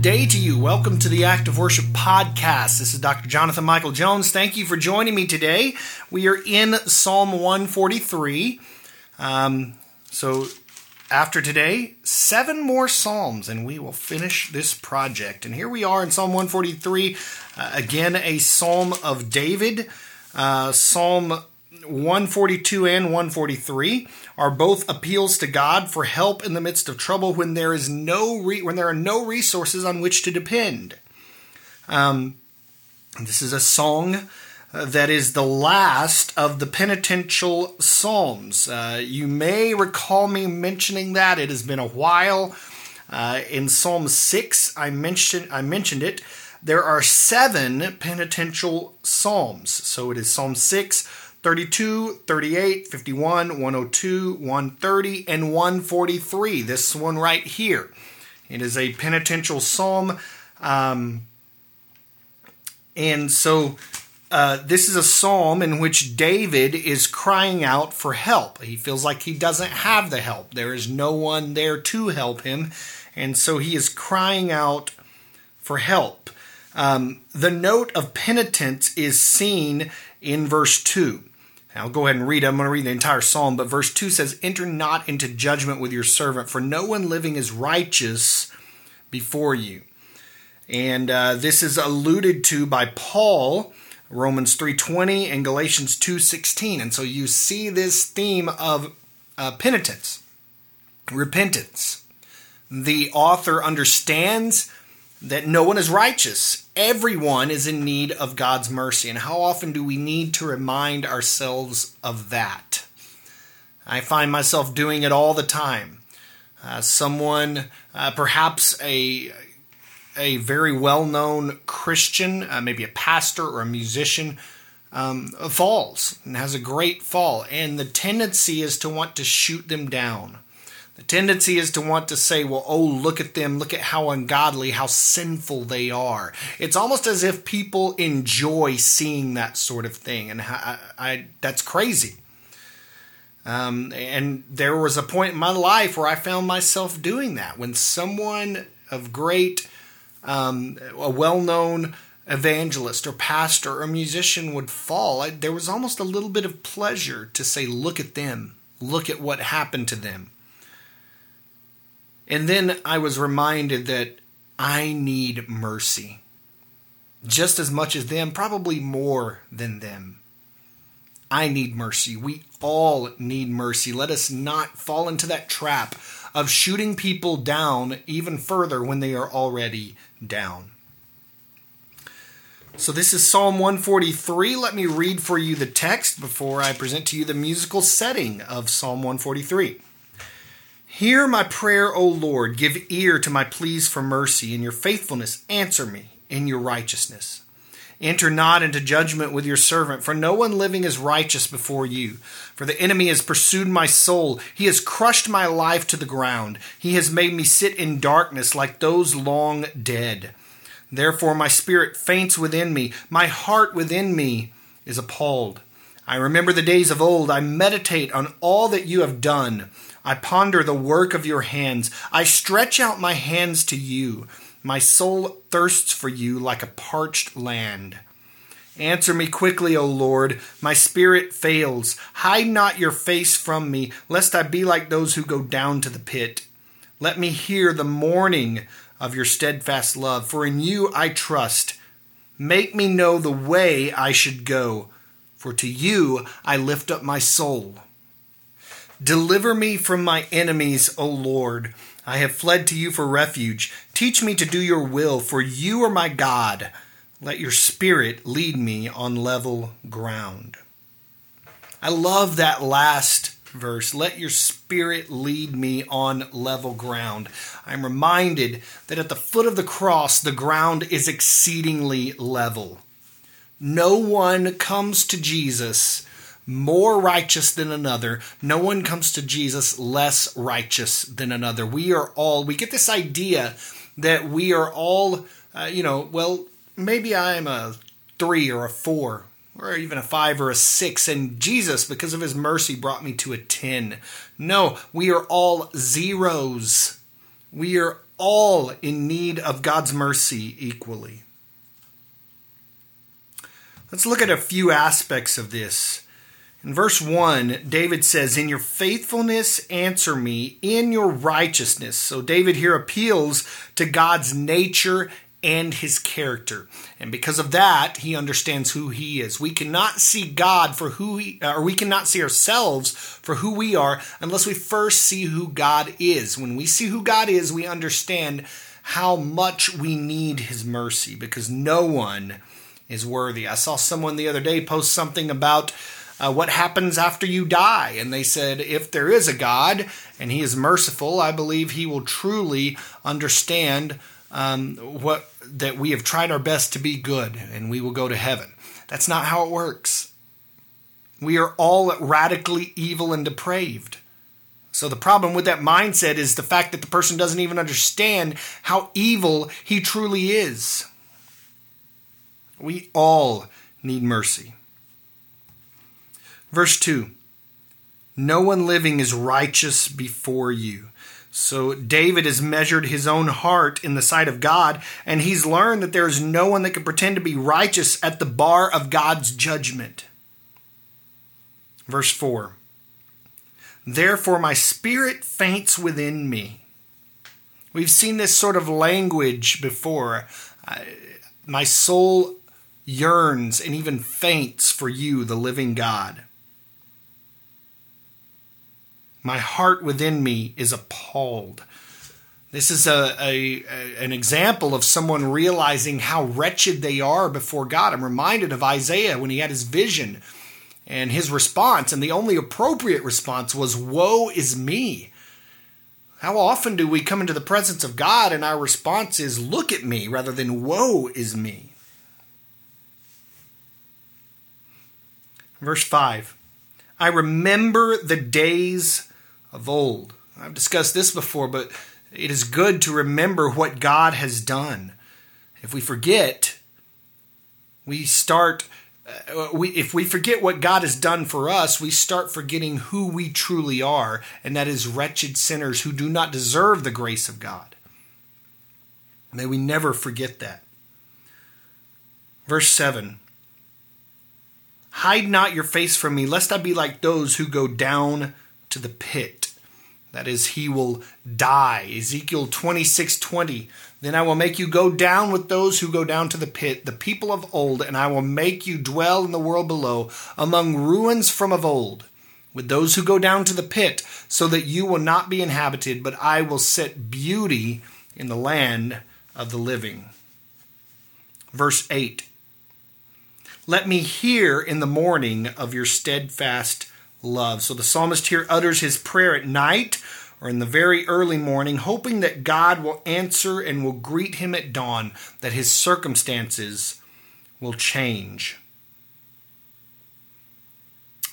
Day to you. Welcome to the Act of Worship podcast. This is Dr. Jonathan Michael Jones. Thank you for joining me today. We are in Psalm 143. Um, so, after today, seven more Psalms, and we will finish this project. And here we are in Psalm 143, uh, again, a Psalm of David. Uh, Psalm 142 and 143 are both appeals to God for help in the midst of trouble when there is no re- when there are no resources on which to depend. Um, this is a song uh, that is the last of the penitential psalms. Uh, you may recall me mentioning that it has been a while. Uh, in Psalm six, I mentioned I mentioned it. There are seven penitential psalms, so it is Psalm six. 32, 38, 51, 102, 130, and 143. This one right here. It is a penitential psalm. Um, and so uh, this is a psalm in which David is crying out for help. He feels like he doesn't have the help, there is no one there to help him. And so he is crying out for help. Um, the note of penitence is seen in verse 2. I'll go ahead and read. I'm going to read the entire psalm, but verse 2 says, Enter not into judgment with your servant, for no one living is righteous before you. And uh, this is alluded to by Paul, Romans 3.20 and Galatians 2.16. And so you see this theme of uh, penitence, repentance. The author understands that no one is righteous. Everyone is in need of God's mercy. And how often do we need to remind ourselves of that? I find myself doing it all the time. Uh, someone, uh, perhaps a a very well known Christian, uh, maybe a pastor or a musician, um, falls and has a great fall, and the tendency is to want to shoot them down the tendency is to want to say, well, oh, look at them, look at how ungodly, how sinful they are. It's almost as if people enjoy seeing that sort of thing, and I, I that's crazy. Um, and there was a point in my life where I found myself doing that. When someone of great, um, a well known evangelist or pastor or musician would fall, I, there was almost a little bit of pleasure to say, look at them, look at what happened to them. And then I was reminded that I need mercy. Just as much as them, probably more than them. I need mercy. We all need mercy. Let us not fall into that trap of shooting people down even further when they are already down. So, this is Psalm 143. Let me read for you the text before I present to you the musical setting of Psalm 143. Hear my prayer, O Lord. Give ear to my pleas for mercy. In your faithfulness, answer me in your righteousness. Enter not into judgment with your servant, for no one living is righteous before you. For the enemy has pursued my soul. He has crushed my life to the ground. He has made me sit in darkness like those long dead. Therefore, my spirit faints within me. My heart within me is appalled. I remember the days of old. I meditate on all that you have done. I ponder the work of your hands. I stretch out my hands to you. My soul thirsts for you like a parched land. Answer me quickly, O Lord. My spirit fails. Hide not your face from me, lest I be like those who go down to the pit. Let me hear the morning of your steadfast love, for in you I trust. Make me know the way I should go, for to you I lift up my soul. Deliver me from my enemies, O Lord. I have fled to you for refuge. Teach me to do your will, for you are my God. Let your spirit lead me on level ground. I love that last verse. Let your spirit lead me on level ground. I'm reminded that at the foot of the cross, the ground is exceedingly level. No one comes to Jesus more righteous than another. No one comes to Jesus less righteous than another. We are all, we get this idea that we are all, uh, you know, well, maybe I'm a three or a four or even a five or a six, and Jesus, because of his mercy, brought me to a 10. No, we are all zeros. We are all in need of God's mercy equally. Let's look at a few aspects of this. In verse 1, David says, In your faithfulness, answer me, in your righteousness. So David here appeals to God's nature and his character. And because of that, he understands who he is. We cannot see God for who he, uh, or we cannot see ourselves for who we are unless we first see who God is. When we see who God is, we understand how much we need his mercy because no one is worthy. I saw someone the other day post something about uh, what happens after you die. And they said, if there is a God and he is merciful, I believe he will truly understand um, what that we have tried our best to be good and we will go to heaven. That's not how it works. We are all radically evil and depraved. So the problem with that mindset is the fact that the person doesn't even understand how evil he truly is. We all need mercy. Verse 2 No one living is righteous before you. So David has measured his own heart in the sight of God, and he's learned that there is no one that can pretend to be righteous at the bar of God's judgment. Verse 4 Therefore my spirit faints within me. We've seen this sort of language before. my soul yearns and even faints for you, the living God. My heart within me is appalled. This is a, a, a, an example of someone realizing how wretched they are before God. I'm reminded of Isaiah when he had his vision and his response, and the only appropriate response was, Woe is me. How often do we come into the presence of God and our response is, Look at me, rather than, Woe is me? Verse 5 I remember the days of old. I've discussed this before, but it is good to remember what God has done. If we forget, we start. Uh, we, if we forget what God has done for us, we start forgetting who we truly are, and that is wretched sinners who do not deserve the grace of God. May we never forget that. Verse 7 Hide not your face from me, lest I be like those who go down to the pit. That is, he will die. Ezekiel 26 20. Then I will make you go down with those who go down to the pit, the people of old, and I will make you dwell in the world below, among ruins from of old, with those who go down to the pit, so that you will not be inhabited, but I will set beauty in the land of the living. Verse 8 Let me hear in the morning of your steadfast love. So the psalmist here utters his prayer at night or in the very early morning, hoping that God will answer and will greet him at dawn, that his circumstances will change.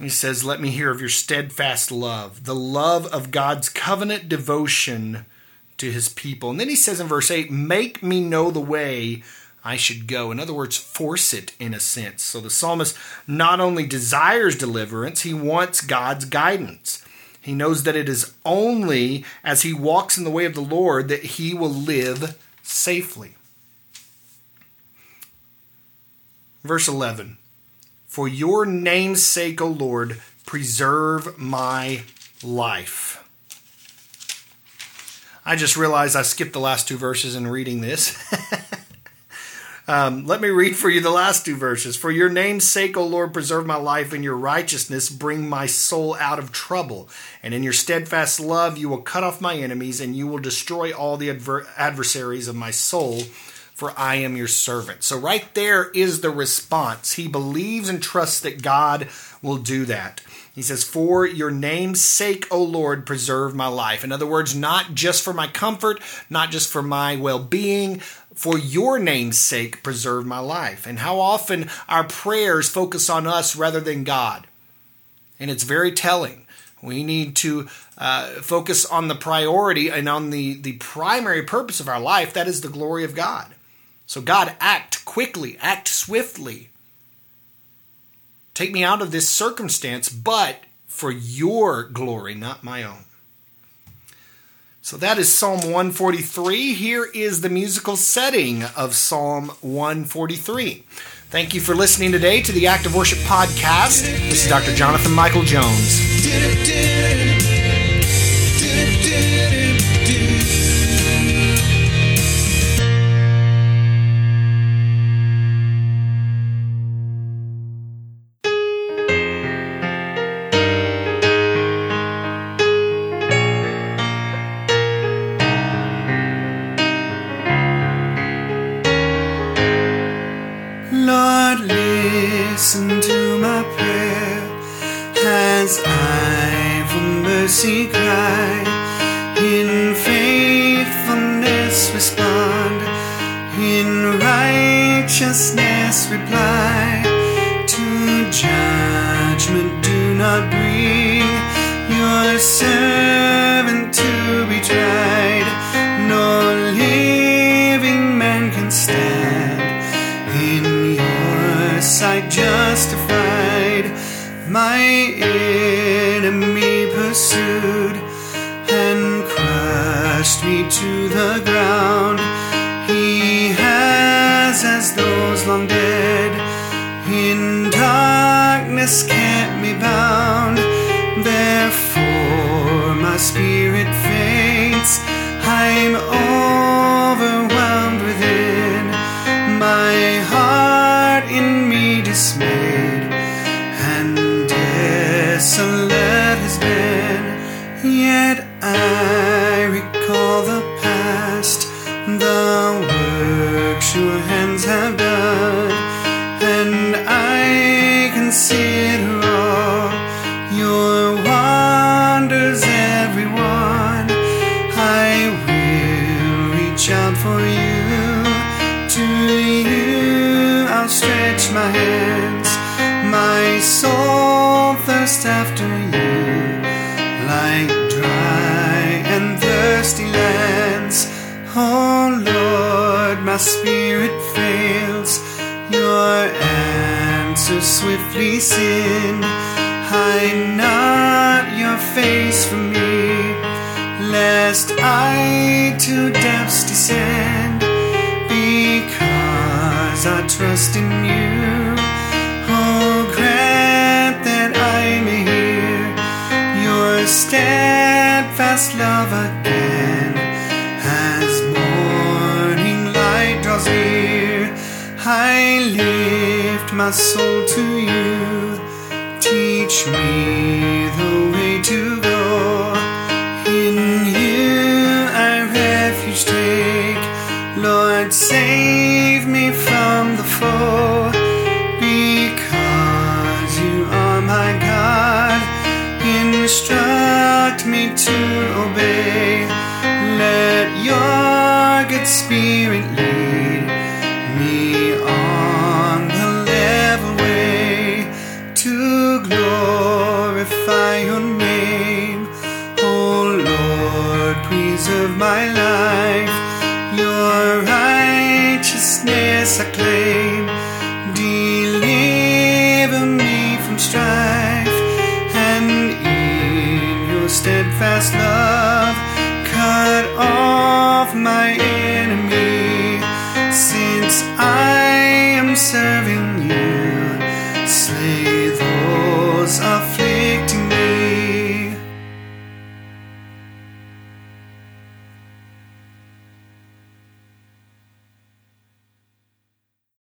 He says, Let me hear of your steadfast love, the love of God's covenant devotion to his people. And then he says in verse 8, Make me know the way I should go. In other words, force it in a sense. So the psalmist not only desires deliverance, he wants God's guidance. He knows that it is only as he walks in the way of the Lord that he will live safely. Verse 11 For your name's sake, O Lord, preserve my life. I just realized I skipped the last two verses in reading this. Um, let me read for you the last two verses. For your name's sake, O Lord, preserve my life. In your righteousness, bring my soul out of trouble. And in your steadfast love, you will cut off my enemies, and you will destroy all the adver- adversaries of my soul. For I am your servant. So, right there is the response. He believes and trusts that God will do that. He says, For your name's sake, O Lord, preserve my life. In other words, not just for my comfort, not just for my well being, for your name's sake, preserve my life. And how often our prayers focus on us rather than God. and it's very telling. We need to uh, focus on the priority and on the, the primary purpose of our life that is the glory of God. So, God, act quickly, act swiftly. Take me out of this circumstance, but for your glory, not my own. So that is Psalm 143. Here is the musical setting of Psalm 143. Thank you for listening today to the Act of Worship podcast. This is Dr. Jonathan Michael Jones. Judgment do not bring your servant to be tried, no living man can stand in your sight justified. My enemy pursued and crushed me to the ground. He has, as those long dead, in darkness me bound. Therefore, my spirit faints. I'm Oh Lord, my spirit fails. Your answer swiftly sin. Hide not your face from me, lest I to depths descend. Because I trust in you. Oh, grant that I may hear your steadfast love again I lift my soul to you. Teach me the way to go. In you I refuge take. Lord, save me from the foe. Because you are my God, instruct me to obey. Let your good spirit lead my life. Your righteousness I claim. Deliver me from strife, and in your steadfast love, cut off my enemy. Since I am serving.